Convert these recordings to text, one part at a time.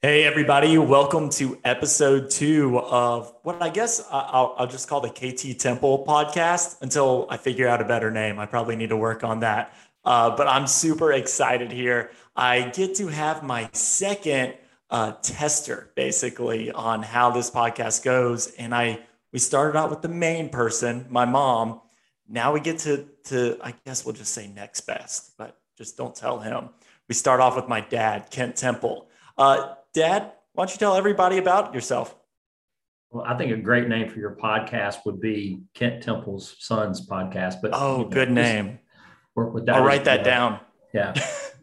Hey, everybody, welcome to episode two of what I guess I'll, I'll, just call the KT Temple podcast until I figure out a better name. I probably need to work on that. Uh, but I'm super excited here. I get to have my second uh, tester basically on how this podcast goes. And I we started out with the main person, my mom. Now we get to to I guess we'll just say next best, but just don't tell him. We start off with my dad, Kent Temple. Uh, Dad, why don't you tell everybody about yourself? Well, I think a great name for your podcast would be Kent Temple's Sons podcast. But oh, you know, good name. Work with that. I'll write that down. Yeah.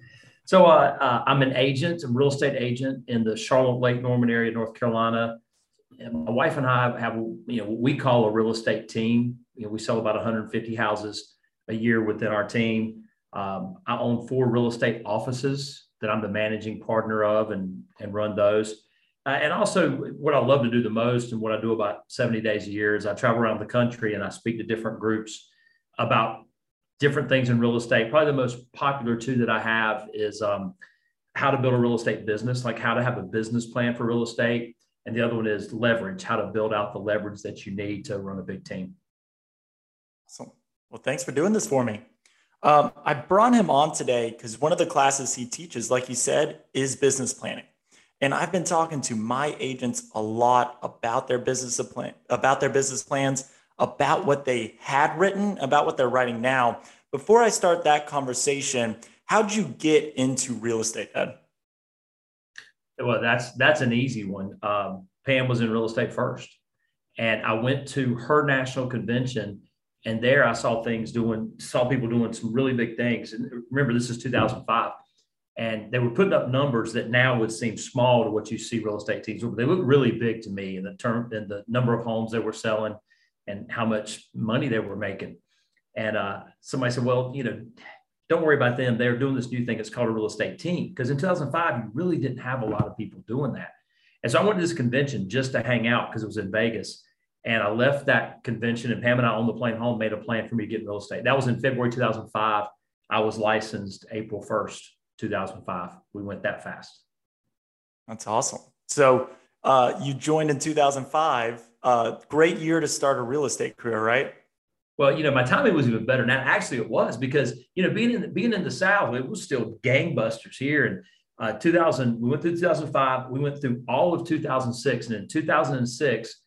so uh, uh, I'm an agent, a real estate agent in the Charlotte Lake Norman area, North Carolina. And my wife and I have, you know, what we call a real estate team. You know, we sell about 150 houses a year within our team. Um, I own four real estate offices that I'm the managing partner of and, and run those. Uh, and also, what I love to do the most and what I do about 70 days a year is I travel around the country and I speak to different groups about different things in real estate. Probably the most popular two that I have is um, how to build a real estate business, like how to have a business plan for real estate. And the other one is leverage, how to build out the leverage that you need to run a big team. Awesome. Well, thanks for doing this for me. Um, I brought him on today because one of the classes he teaches, like you said, is business planning. And I've been talking to my agents a lot about their business plan, about their business plans, about what they had written, about what they're writing now. Before I start that conversation, how'd you get into real estate, Ed? Well, that's that's an easy one. Um, Pam was in real estate first, and I went to her national convention and there I saw things doing, saw people doing some really big things. And remember, this is 2005. And they were putting up numbers that now would seem small to what you see real estate teams. But they look really big to me in the term in the number of homes they were selling and how much money they were making. And uh, somebody said, well, you know, don't worry about them. They're doing this new thing. It's called a real estate team. Because in 2005, you really didn't have a lot of people doing that. And so I went to this convention just to hang out because it was in Vegas. And I left that convention, and Pam and I on the plane home made a plan for me to get in real estate. That was in February 2005. I was licensed April 1st, 2005. We went that fast. That's awesome. So uh, you joined in 2005. Uh, great year to start a real estate career, right? Well, you know, my timing was even better now. Actually, it was because you know, being in being in the South, it was still gangbusters here. And uh, 2000, we went through 2005. We went through all of 2006, and in 2006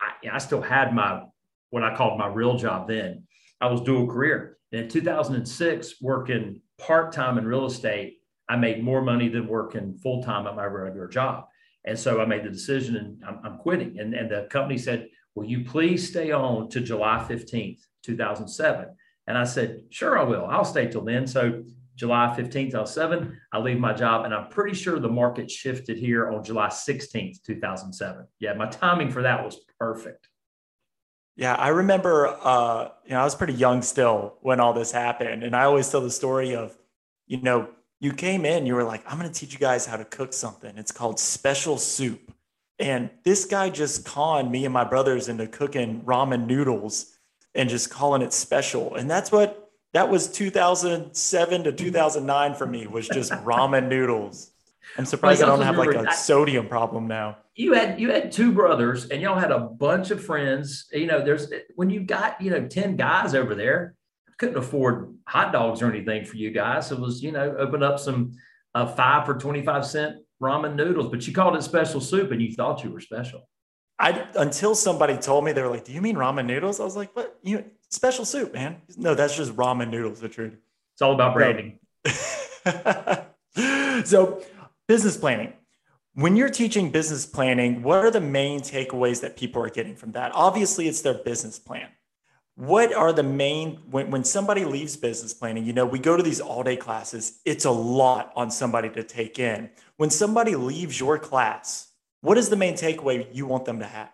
I, I still had my what I called my real job then. I was dual career. And in 2006, working part time in real estate, I made more money than working full time at my regular job. And so I made the decision and I'm, I'm, quitting. And, and the company said, Will you please stay on to July 15th, 2007? And I said, Sure, I will. I'll stay till then. So July 15th, 07, I leave my job. And I'm pretty sure the market shifted here on July 16th, 2007. Yeah, my timing for that was perfect. Yeah, I remember, uh, you know, I was pretty young still when all this happened. And I always tell the story of, you know, you came in, you were like, I'm going to teach you guys how to cook something. It's called special soup. And this guy just conned me and my brothers into cooking ramen noodles and just calling it special. And that's what that was 2007 to 2009 for me was just ramen noodles. I'm surprised I don't have like a I, sodium problem now. You had you had two brothers and y'all had a bunch of friends. You know, there's when you got, you know, 10 guys over there, couldn't afford hot dogs or anything for you guys. It was, you know, open up some uh, five for 25 cent ramen noodles, but you called it special soup and you thought you were special. I until somebody told me they were like, "Do you mean ramen noodles?" I was like, "What? You special soup, man. No, that's just ramen noodles, Richard. It's all about branding. so, business planning. When you're teaching business planning, what are the main takeaways that people are getting from that? Obviously, it's their business plan. What are the main, when, when somebody leaves business planning, you know, we go to these all day classes, it's a lot on somebody to take in. When somebody leaves your class, what is the main takeaway you want them to have?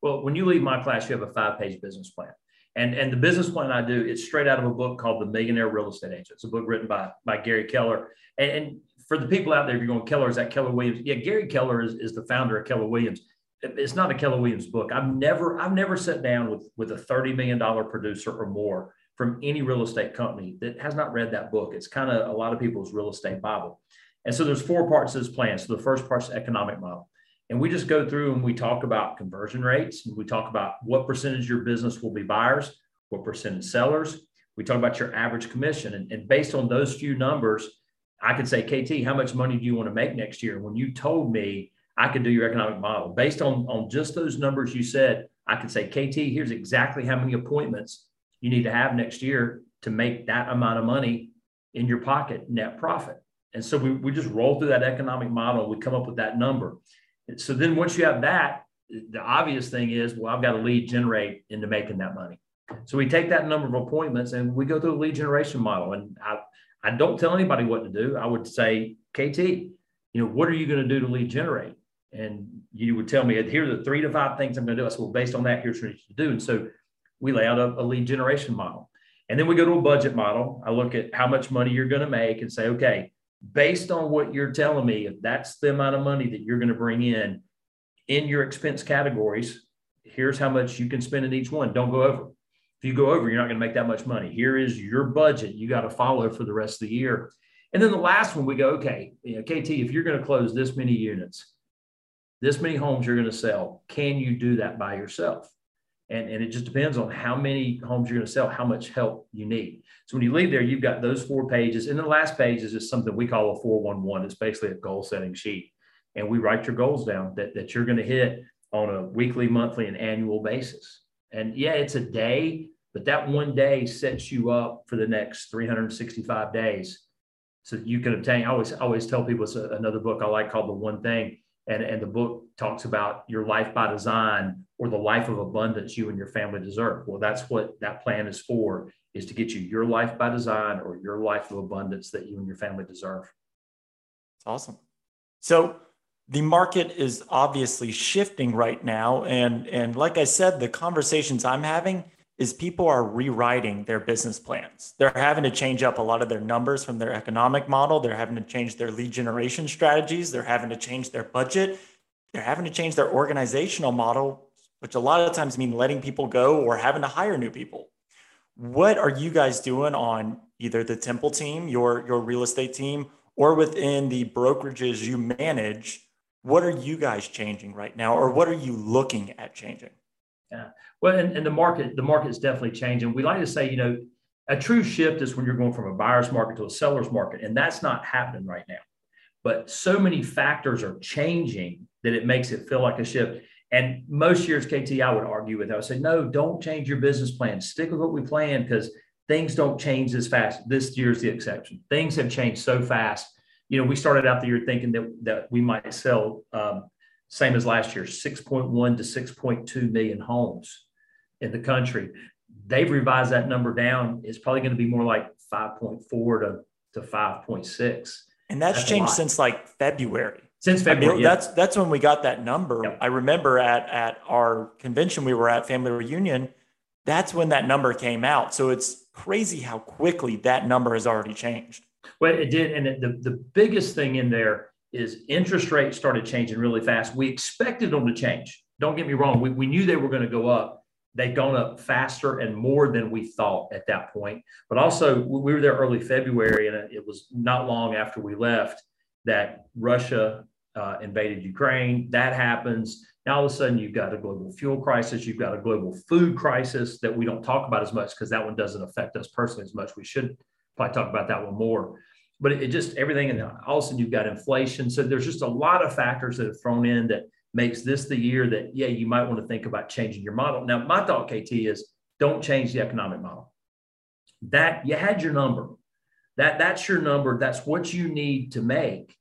Well, when you leave my class, you have a five page business plan. And, and the business plan I do is straight out of a book called The Millionaire Real Estate Agent. It's a book written by, by Gary Keller. And, and for the people out there, if you're going, Keller, is that Keller Williams? Yeah, Gary Keller is, is the founder of Keller Williams. It's not a Keller Williams book. I've never, I've never sat down with, with a $30 million producer or more from any real estate company that has not read that book. It's kind of a lot of people's real estate Bible. And so there's four parts to this plan. So the first part's the economic model. And we just go through and we talk about conversion rates. And we talk about what percentage of your business will be buyers, what percentage sellers. We talk about your average commission. And, and based on those few numbers, I could say, KT, how much money do you want to make next year? When you told me I could do your economic model based on, on just those numbers you said, I could say, KT, here's exactly how many appointments you need to have next year to make that amount of money in your pocket, net profit. And so we, we just roll through that economic model. We come up with that number. So then once you have that, the obvious thing is, well, I've got to lead generate into making that money. So we take that number of appointments and we go through the lead generation model. And I, I don't tell anybody what to do. I would say, KT, you know, what are you going to do to lead generate? And you would tell me, here are the three to five things I'm going to do. I said, well, based on that, here's what you need to do. And so we lay out a, a lead generation model. And then we go to a budget model. I look at how much money you're going to make and say, okay, based on what you're telling me, if that's the amount of money that you're going to bring in in your expense categories, here's how much you can spend in each one. Don't go over. If you go over, you're not going to make that much money. Here is your budget you got to follow for the rest of the year. And then the last one, we go, okay, you know, KT, if you're going to close this many units, this many homes you're going to sell, can you do that by yourself? And, and it just depends on how many homes you're going to sell, how much help you need. So when you leave there, you've got those four pages. And the last page is just something we call a 411. It's basically a goal setting sheet. And we write your goals down that, that you're going to hit on a weekly, monthly, and annual basis. And yeah, it's a day, but that one day sets you up for the next 365 days. So you can obtain. I always, always tell people it's a, another book I like called The One Thing. And, and the book talks about your life by design or the life of abundance you and your family deserve. Well, that's what that plan is for, is to get you your life by design or your life of abundance that you and your family deserve. It's awesome. So the market is obviously shifting right now. And, and like I said, the conversations I'm having is people are rewriting their business plans. They're having to change up a lot of their numbers from their economic model. They're having to change their lead generation strategies. They're having to change their budget. They're having to change their organizational model, which a lot of times mean letting people go or having to hire new people. What are you guys doing on either the Temple team, your, your real estate team, or within the brokerages you manage what are you guys changing right now, or what are you looking at changing? Yeah, well, and, and the market, the market is definitely changing. We like to say, you know, a true shift is when you're going from a buyer's market to a seller's market, and that's not happening right now. But so many factors are changing that it makes it feel like a shift. And most years, KT, I would argue with. I would say, no, don't change your business plan. Stick with what we plan because things don't change as fast. This year's the exception. Things have changed so fast you know, we started out the year thinking that that we might sell um, same as last year, 6.1 to 6.2 million homes in the country. They've revised that number down. It's probably going to be more like 5.4 to, to 5.6. And that's, that's changed since like February. Since February, I mean, yeah. that's that's when we got that number. Yep. I remember at at our convention we were at family reunion. That's when that number came out. So it's crazy how quickly that number has already changed. Well, it did. And the, the biggest thing in there is interest rates started changing really fast. We expected them to change. Don't get me wrong. We, we knew they were going to go up. They've gone up faster and more than we thought at that point. But also, we were there early February, and it was not long after we left that Russia uh, invaded Ukraine. That happens. Now, all of a sudden, you've got a global fuel crisis. You've got a global food crisis that we don't talk about as much because that one doesn't affect us personally as much. We should probably talk about that one more. But it, it just everything, and all of a sudden you've got inflation. So there's just a lot of factors that have thrown in that makes this the year that yeah you might want to think about changing your model. Now my thought, KT, is don't change the economic model. That you had your number. That that's your number. That's what you need to make.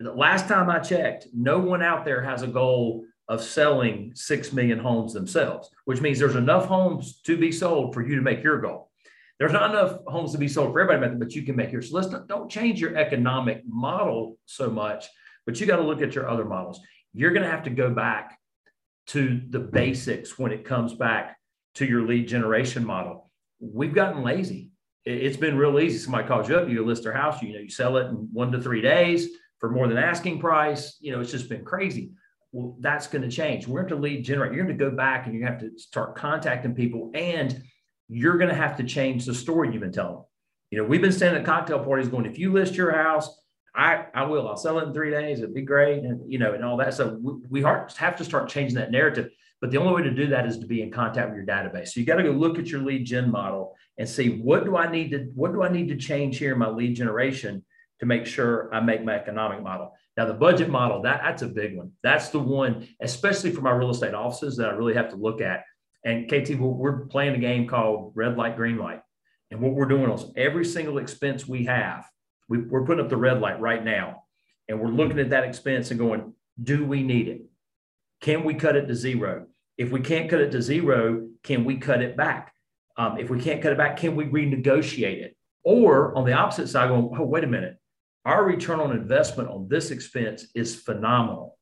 The last time I checked, no one out there has a goal of selling 6 million homes themselves, which means there's enough homes to be sold for you to make your goal. There's not enough homes to be sold for everybody, but you can make yours. So let's not, don't change your economic model so much, but you got to look at your other models. You're going to have to go back to the basics when it comes back to your lead generation model. We've gotten lazy. It's been real easy. Somebody calls you up, you list their house, you know, you sell it in one to three days for more than asking price. You know, it's just been crazy. Well, that's going to change. We're going to lead generate. You're going to go back and you have to start contacting people and you're going to have to change the story you've been telling. You know, we've been standing at cocktail parties going, if you list your house, I, I will. I'll sell it in three days. It'd be great. And, you know, and all that. So we, we have to start changing that narrative. But the only way to do that is to be in contact with your database. So you got to go look at your lead gen model and see what do I need to, what do I need to change here in my lead generation to make sure I make my economic model. Now the budget model, that, that's a big one. That's the one, especially for my real estate offices that I really have to look at. And KT, we're playing a game called red light, green light. And what we're doing is every single expense we have, we, we're putting up the red light right now. And we're looking at that expense and going, do we need it? Can we cut it to zero? If we can't cut it to zero, can we cut it back? Um, if we can't cut it back, can we renegotiate it? Or on the opposite side, going, oh, wait a minute, our return on investment on this expense is phenomenal.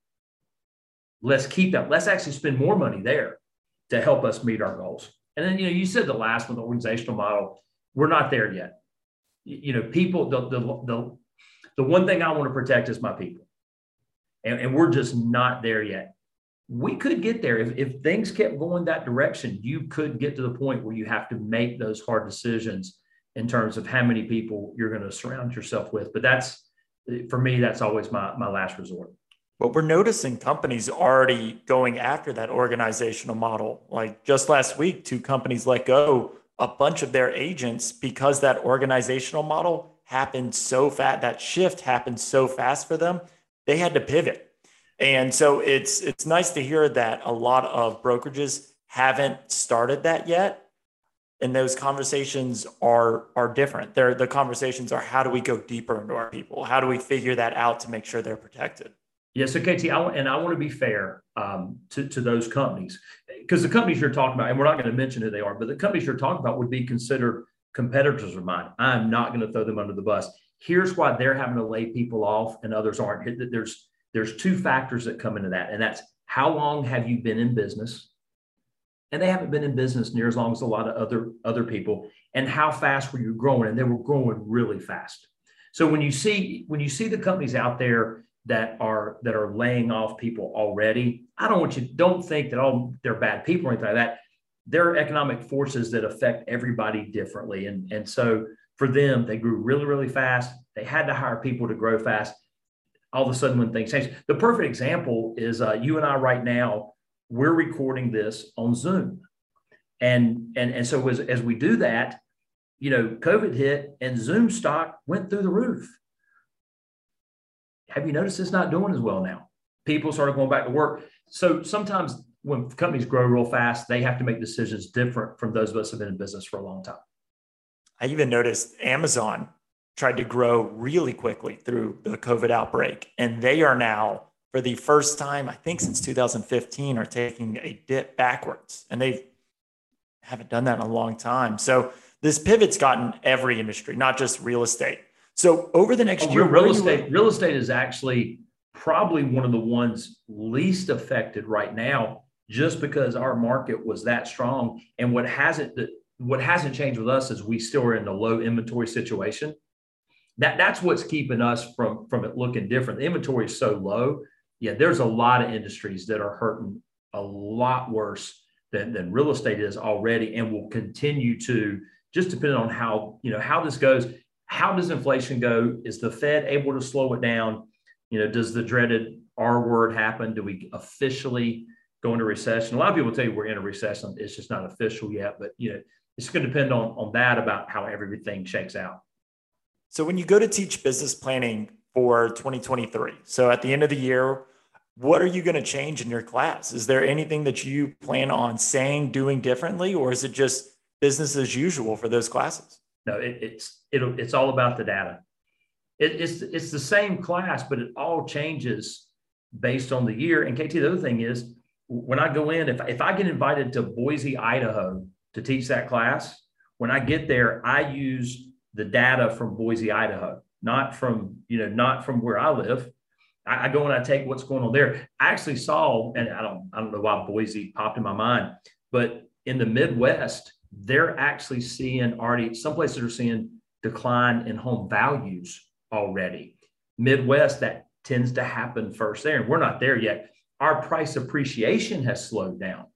Let's keep that. Let's actually spend more money there to help us meet our goals. And then, you know, you said the last one, the organizational model, we're not there yet. You know, people, the, the, the, the one thing I want to protect is my people. And, and we're just not there yet. We could get there. If, if things kept going that direction, you could get to the point where you have to make those hard decisions in terms of how many people you're going to surround yourself with. But that's, for me, that's always my, my last resort. But we're noticing companies already going after that organizational model. Like just last week, two companies let go a bunch of their agents because that organizational model happened so fast, that shift happened so fast for them, they had to pivot. And so it's it's nice to hear that a lot of brokerages haven't started that yet. And those conversations are are different. They're the conversations are how do we go deeper into our people? How do we figure that out to make sure they're protected? Yeah, so KT, I, and I want to be fair um, to, to those companies because the companies you're talking about, and we're not going to mention who they are, but the companies you're talking about would be considered competitors of mine. I'm not going to throw them under the bus. Here's why they're having to lay people off and others aren't. There's there's two factors that come into that, and that's how long have you been in business, and they haven't been in business near as long as a lot of other other people, and how fast were you growing, and they were growing really fast. So when you see when you see the companies out there that are that are laying off people already. I don't want you don't think that all they're bad people or anything like that. There are economic forces that affect everybody differently. And, and so for them, they grew really, really fast. They had to hire people to grow fast. All of a sudden, when things change, the perfect example is uh, you and I right now, we're recording this on Zoom. And, and, and so as, as we do that, you know, COVID hit and Zoom stock went through the roof have you noticed it's not doing as well now? People started going back to work. So sometimes when companies grow real fast, they have to make decisions different from those of us who have been in business for a long time. I even noticed Amazon tried to grow really quickly through the COVID outbreak. And they are now, for the first time, I think since 2015, are taking a dip backwards. And they haven't done that in a long time. So this pivot's gotten every industry, not just real estate. So over the next oh, year, real estate, real estate is actually probably one of the ones least affected right now, just because our market was that strong. And what hasn't what hasn't changed with us is we still are in a low inventory situation. That that's what's keeping us from from it looking different. The inventory is so low. Yeah, there's a lot of industries that are hurting a lot worse than, than real estate is already and will continue to just depending on how you know how this goes how does inflation go? Is the Fed able to slow it down? You know, does the dreaded R word happen? Do we officially go into recession? A lot of people tell you we're in a recession. It's just not official yet, but you know, it's going to depend on on that about how everything shakes out. So when you go to teach business planning for 2023, so at the end of the year, what are you going to change in your class? Is there anything that you plan on saying, doing differently, or is it just business as usual for those classes? No, it, it's it'll, it's all about the data. It, it's it's the same class, but it all changes based on the year. And KT, the other thing is when I go in, if if I get invited to Boise, Idaho, to teach that class, when I get there, I use the data from Boise, Idaho, not from you know not from where I live. I, I go and I take what's going on there. I actually saw, and I don't I don't know why Boise popped in my mind, but in the Midwest, they're actually seeing already, some places are seeing decline in home values already. Midwest, that tends to happen first there. And we're not there yet. Our price appreciation has slowed down,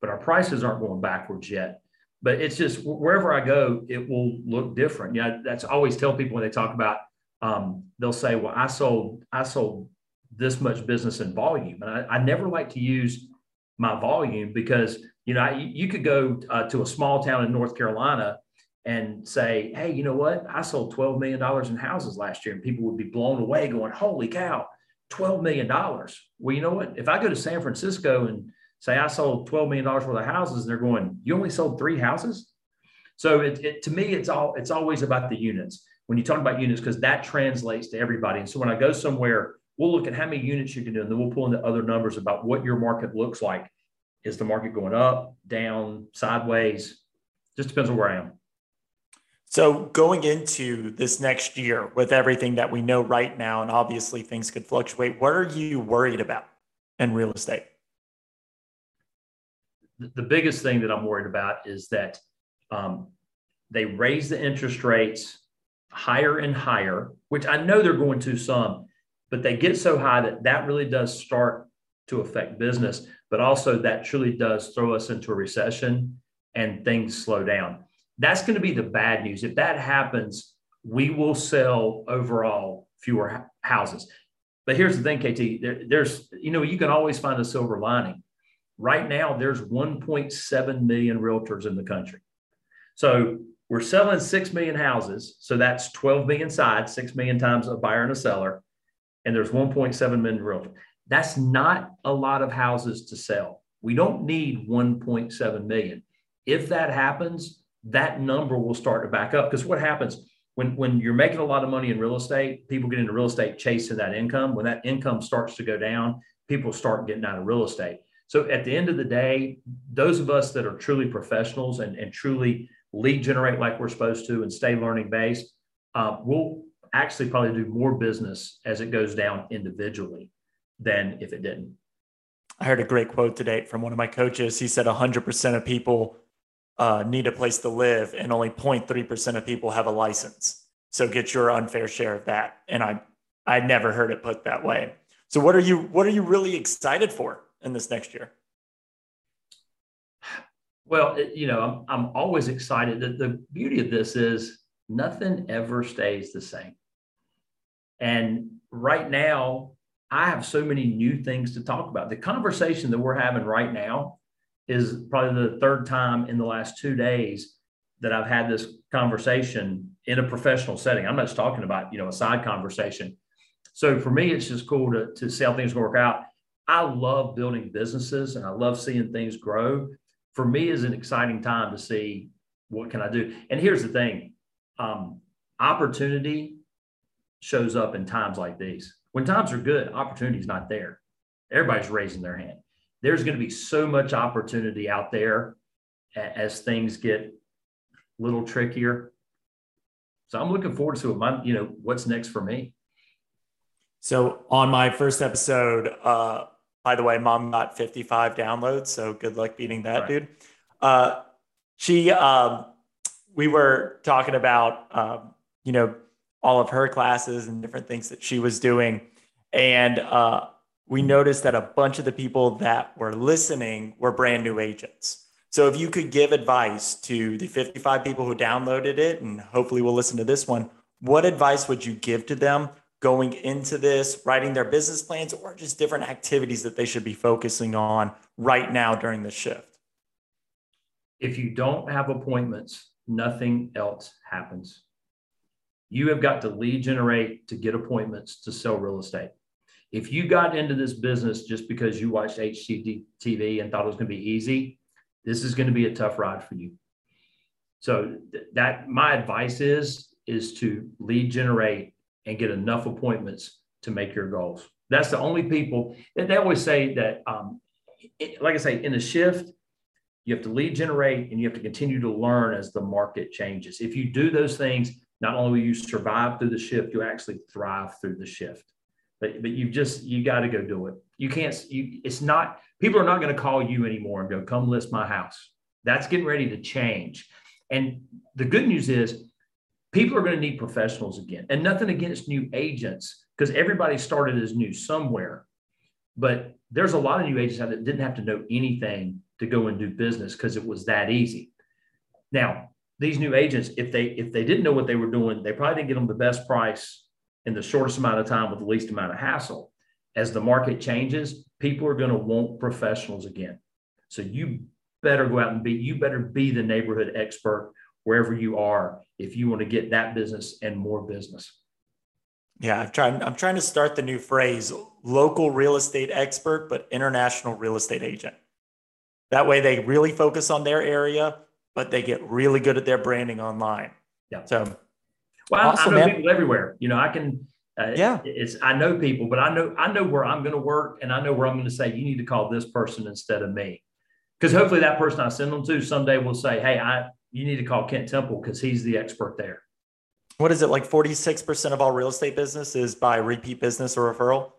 but our prices aren't going backwards yet. But it's just wherever I go, it will look different. Yeah, you know, that's always tell people when they talk about um, they'll say, "Well, I sold I sold this much business in volume," and I, I never like to use my volume because you know you could go uh, to a small town in North Carolina and say, "Hey, you know what? I sold twelve million dollars in houses last year," and people would be blown away, going, "Holy cow, twelve million dollars!" Well, you know what? If I go to San Francisco and say I sold twelve million dollars worth of houses, and they're going, "You only sold three houses?" So it, it, to me, it's all it's always about the units. When you talk about units, because that translates to everybody. And so when I go somewhere, we'll look at how many units you can do, and then we'll pull into other numbers about what your market looks like. Is the market going up, down, sideways? Just depends on where I am. So going into this next year with everything that we know right now, and obviously things could fluctuate, what are you worried about in real estate? The biggest thing that I'm worried about is that um, they raise the interest rates higher and higher, which I know they're going to some, but they get so high that that really does start to affect business, but also that truly does throw us into a recession and things slow down. That's going to be the bad news. If that happens, we will sell overall fewer houses. But here's the thing, KT, there, there's, you know, you can always find a silver lining. Right now, there's 1.7 million realtors in the country. So we're selling 6 million houses. So that's 12 million sides, 6 million times a buyer and a seller. And there's 1.7 million realtors. That's not a lot of houses to sell. We don't need 1.7 million. If that happens, that number will start to back up. Because what happens when, when you're making a lot of money in real estate, people get into real estate chasing that income. When that income starts to go down, people start getting out of real estate. So at the end of the day, those of us that are truly professionals and, and truly lead generate like we're supposed to and stay learning based, uh, we'll actually probably do more business as it goes down individually than if it didn't. I heard a great quote today from one of my coaches. He said 100% of people uh, need a place to live and only 0.3% of people have a license. So get your unfair share of that. And I, I never heard it put that way. So what are you, what are you really excited for in this next year? Well, it, you know, I'm, I'm always excited. The, the beauty of this is nothing ever stays the same. And right now, I have so many new things to talk about. The conversation that we're having right now is probably the third time in the last two days that I've had this conversation in a professional setting. I'm not just talking about, you know, a side conversation. So for me, it's just cool to, to see how things work out. I love building businesses and I love seeing things grow for me is an exciting time to see what can I do. And here's the thing: um, opportunity shows up in times like these. When times are good, opportunity is not there. Everybody's raising their hand. There's going to be so much opportunity out there as things get a little trickier. So I'm looking forward to my, you know, what's next for me. So on my first episode, uh, by the way, mom got 55 downloads, so good luck beating that, right. dude. Uh, she, um, we were talking about, um, you know, all of her classes and different things that she was doing, and uh, we noticed that a bunch of the people that were listening were brand new agents. So if you could give advice to the 55 people who downloaded it, and hopefully we'll listen to this one, what advice would you give to them going into this, writing their business plans, or just different activities that they should be focusing on right now during the shift? If you don't have appointments, nothing else happens. You have got to lead generate to get appointments to sell real estate. If you got into this business just because you watched HGTV and thought it was going to be easy, this is going to be a tough ride for you. So that my advice is is to lead generate and get enough appointments to make your goals. That's the only people that they always say that, um, it, like I say, in the shift, you have to lead generate and you have to continue to learn as the market changes. If you do those things, not only will you survive through the shift, you actually thrive through the shift. But, but you just you got to go do it. You can't. You, it's not. People are not going to call you anymore and go, "Come list my house." That's getting ready to change. And the good news is people are going to need professionals again. And nothing against new agents because everybody started as new somewhere. But there's a lot of new agents out that didn't have to know anything to go and do business because it was that easy. Now, these new agents, if they if they didn't know what they were doing, they probably didn't get them the best price in the shortest amount of time with the least amount of hassle. As the market changes, people are going to want professionals again. So you better go out and be, you better be the neighborhood expert wherever you are if you want to get that business and more business. Yeah, I'm trying. I'm trying to start the new phrase: local real estate expert, but international real estate agent. That way, they really focus on their area, but they get really good at their branding online. Yeah. So, well, awesome, I know man. people everywhere. You know, I can. Uh, yeah. It's I know people, but I know I know where I'm going to work, and I know where I'm going to say you need to call this person instead of me, because hopefully that person I send them to someday will say, "Hey, I you need to call Kent Temple because he's the expert there." What is it like? Forty six percent of all real estate business is by repeat business or referral.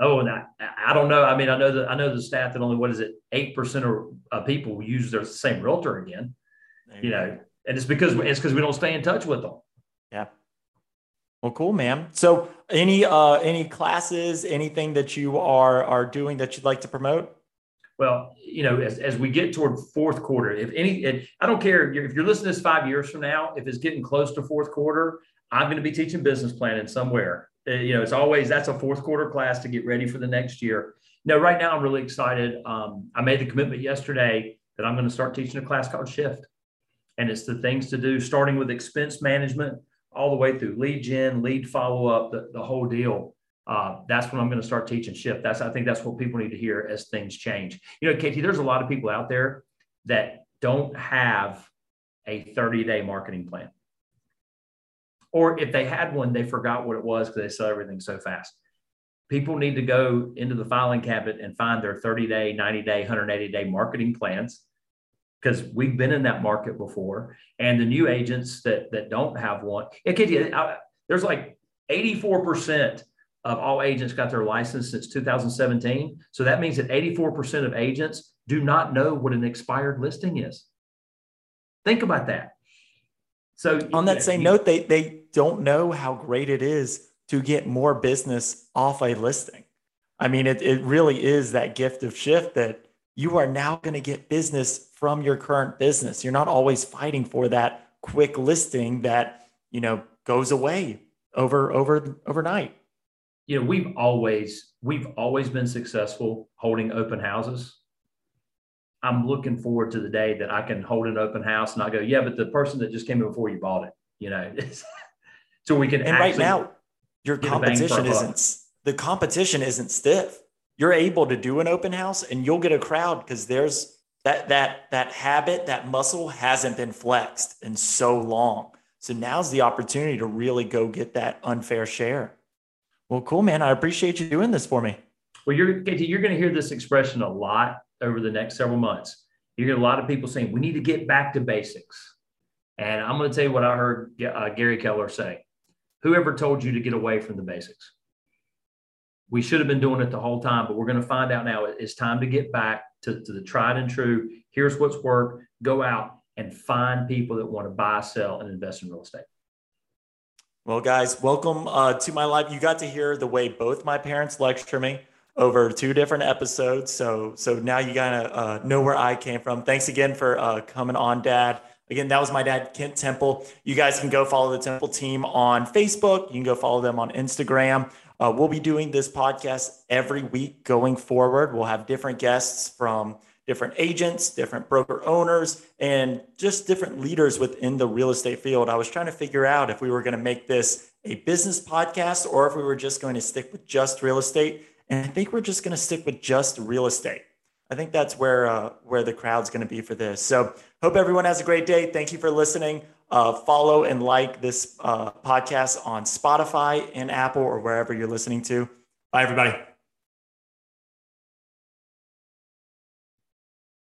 Oh, and I, I don't know. I mean, I know that I know the stat that only what is it, eight percent of uh, people use their same realtor again. You, you know, and it's because it's because we don't stay in touch with them. Yeah. Well, cool, man. So, any uh any classes, anything that you are are doing that you'd like to promote? Well, you know, as, as we get toward fourth quarter, if any, it, I don't care if you're listening to this five years from now, if it's getting close to fourth quarter, I'm going to be teaching business planning somewhere uh, you know, it's always that's a fourth quarter class to get ready for the next year. No, right now I'm really excited. Um, I made the commitment yesterday that I'm going to start teaching a class called Shift, and it's the things to do starting with expense management all the way through lead gen, lead follow up, the, the whole deal. Uh, that's when I'm going to start teaching Shift. That's I think that's what people need to hear as things change. You know, KT, there's a lot of people out there that don't have a 30 day marketing plan or if they had one, they forgot what it was because they sell everything so fast. People need to go into the filing cabinet and find their 30 day, 90 day, 180 day marketing plans because we've been in that market before. And the new agents that, that don't have one, it I, there's like 84% of all agents got their license since 2017. So that means that 84% of agents do not know what an expired listing is. Think about that. So on that same you, note, they they don't know how great it is to get more business off a listing. I mean, it, it really is that gift of shift that you are now going to get business from your current business. You're not always fighting for that quick listing that, you know, goes away over over overnight. You know, we've always we've always been successful holding open houses I'm looking forward to the day that I can hold an open house and I go, yeah, but the person that just came in before you bought it, you know, so we can. And right now, your competition isn't the competition isn't stiff. You're able to do an open house and you'll get a crowd because there's that that that habit, that muscle hasn't been flexed in so long. So now's the opportunity to really go get that unfair share. Well, cool, man. I appreciate you doing this for me. Well, you're you're going to hear this expression a lot over the next several months. You get a lot of people saying we need to get back to basics. And I'm going to tell you what I heard uh, Gary Keller say. Whoever told you to get away from the basics? We should have been doing it the whole time, but we're going to find out now it's time to get back to, to the tried and true. Here's what's worked. Go out and find people that want to buy, sell, and invest in real estate. Well, guys, welcome uh, to my life. You got to hear the way both my parents lecture me over two different episodes. So so now you kind of uh, know where I came from. Thanks again for uh, coming on, Dad. Again, that was my dad, Kent Temple. You guys can go follow the Temple team on Facebook. You can go follow them on Instagram. Uh, we'll be doing this podcast every week going forward. We'll have different guests from different agents, different broker owners, and just different leaders within the real estate field. I was trying to figure out if we were going to make this a business podcast or if we were just going to stick with just real estate. And I think we're just going to stick with just real estate. I think that's where uh, where the crowd's going to be for this. So hope everyone has a great day. Thank you for listening. Uh, follow and like this uh, podcast on Spotify and Apple or wherever you're listening to. Bye, everybody.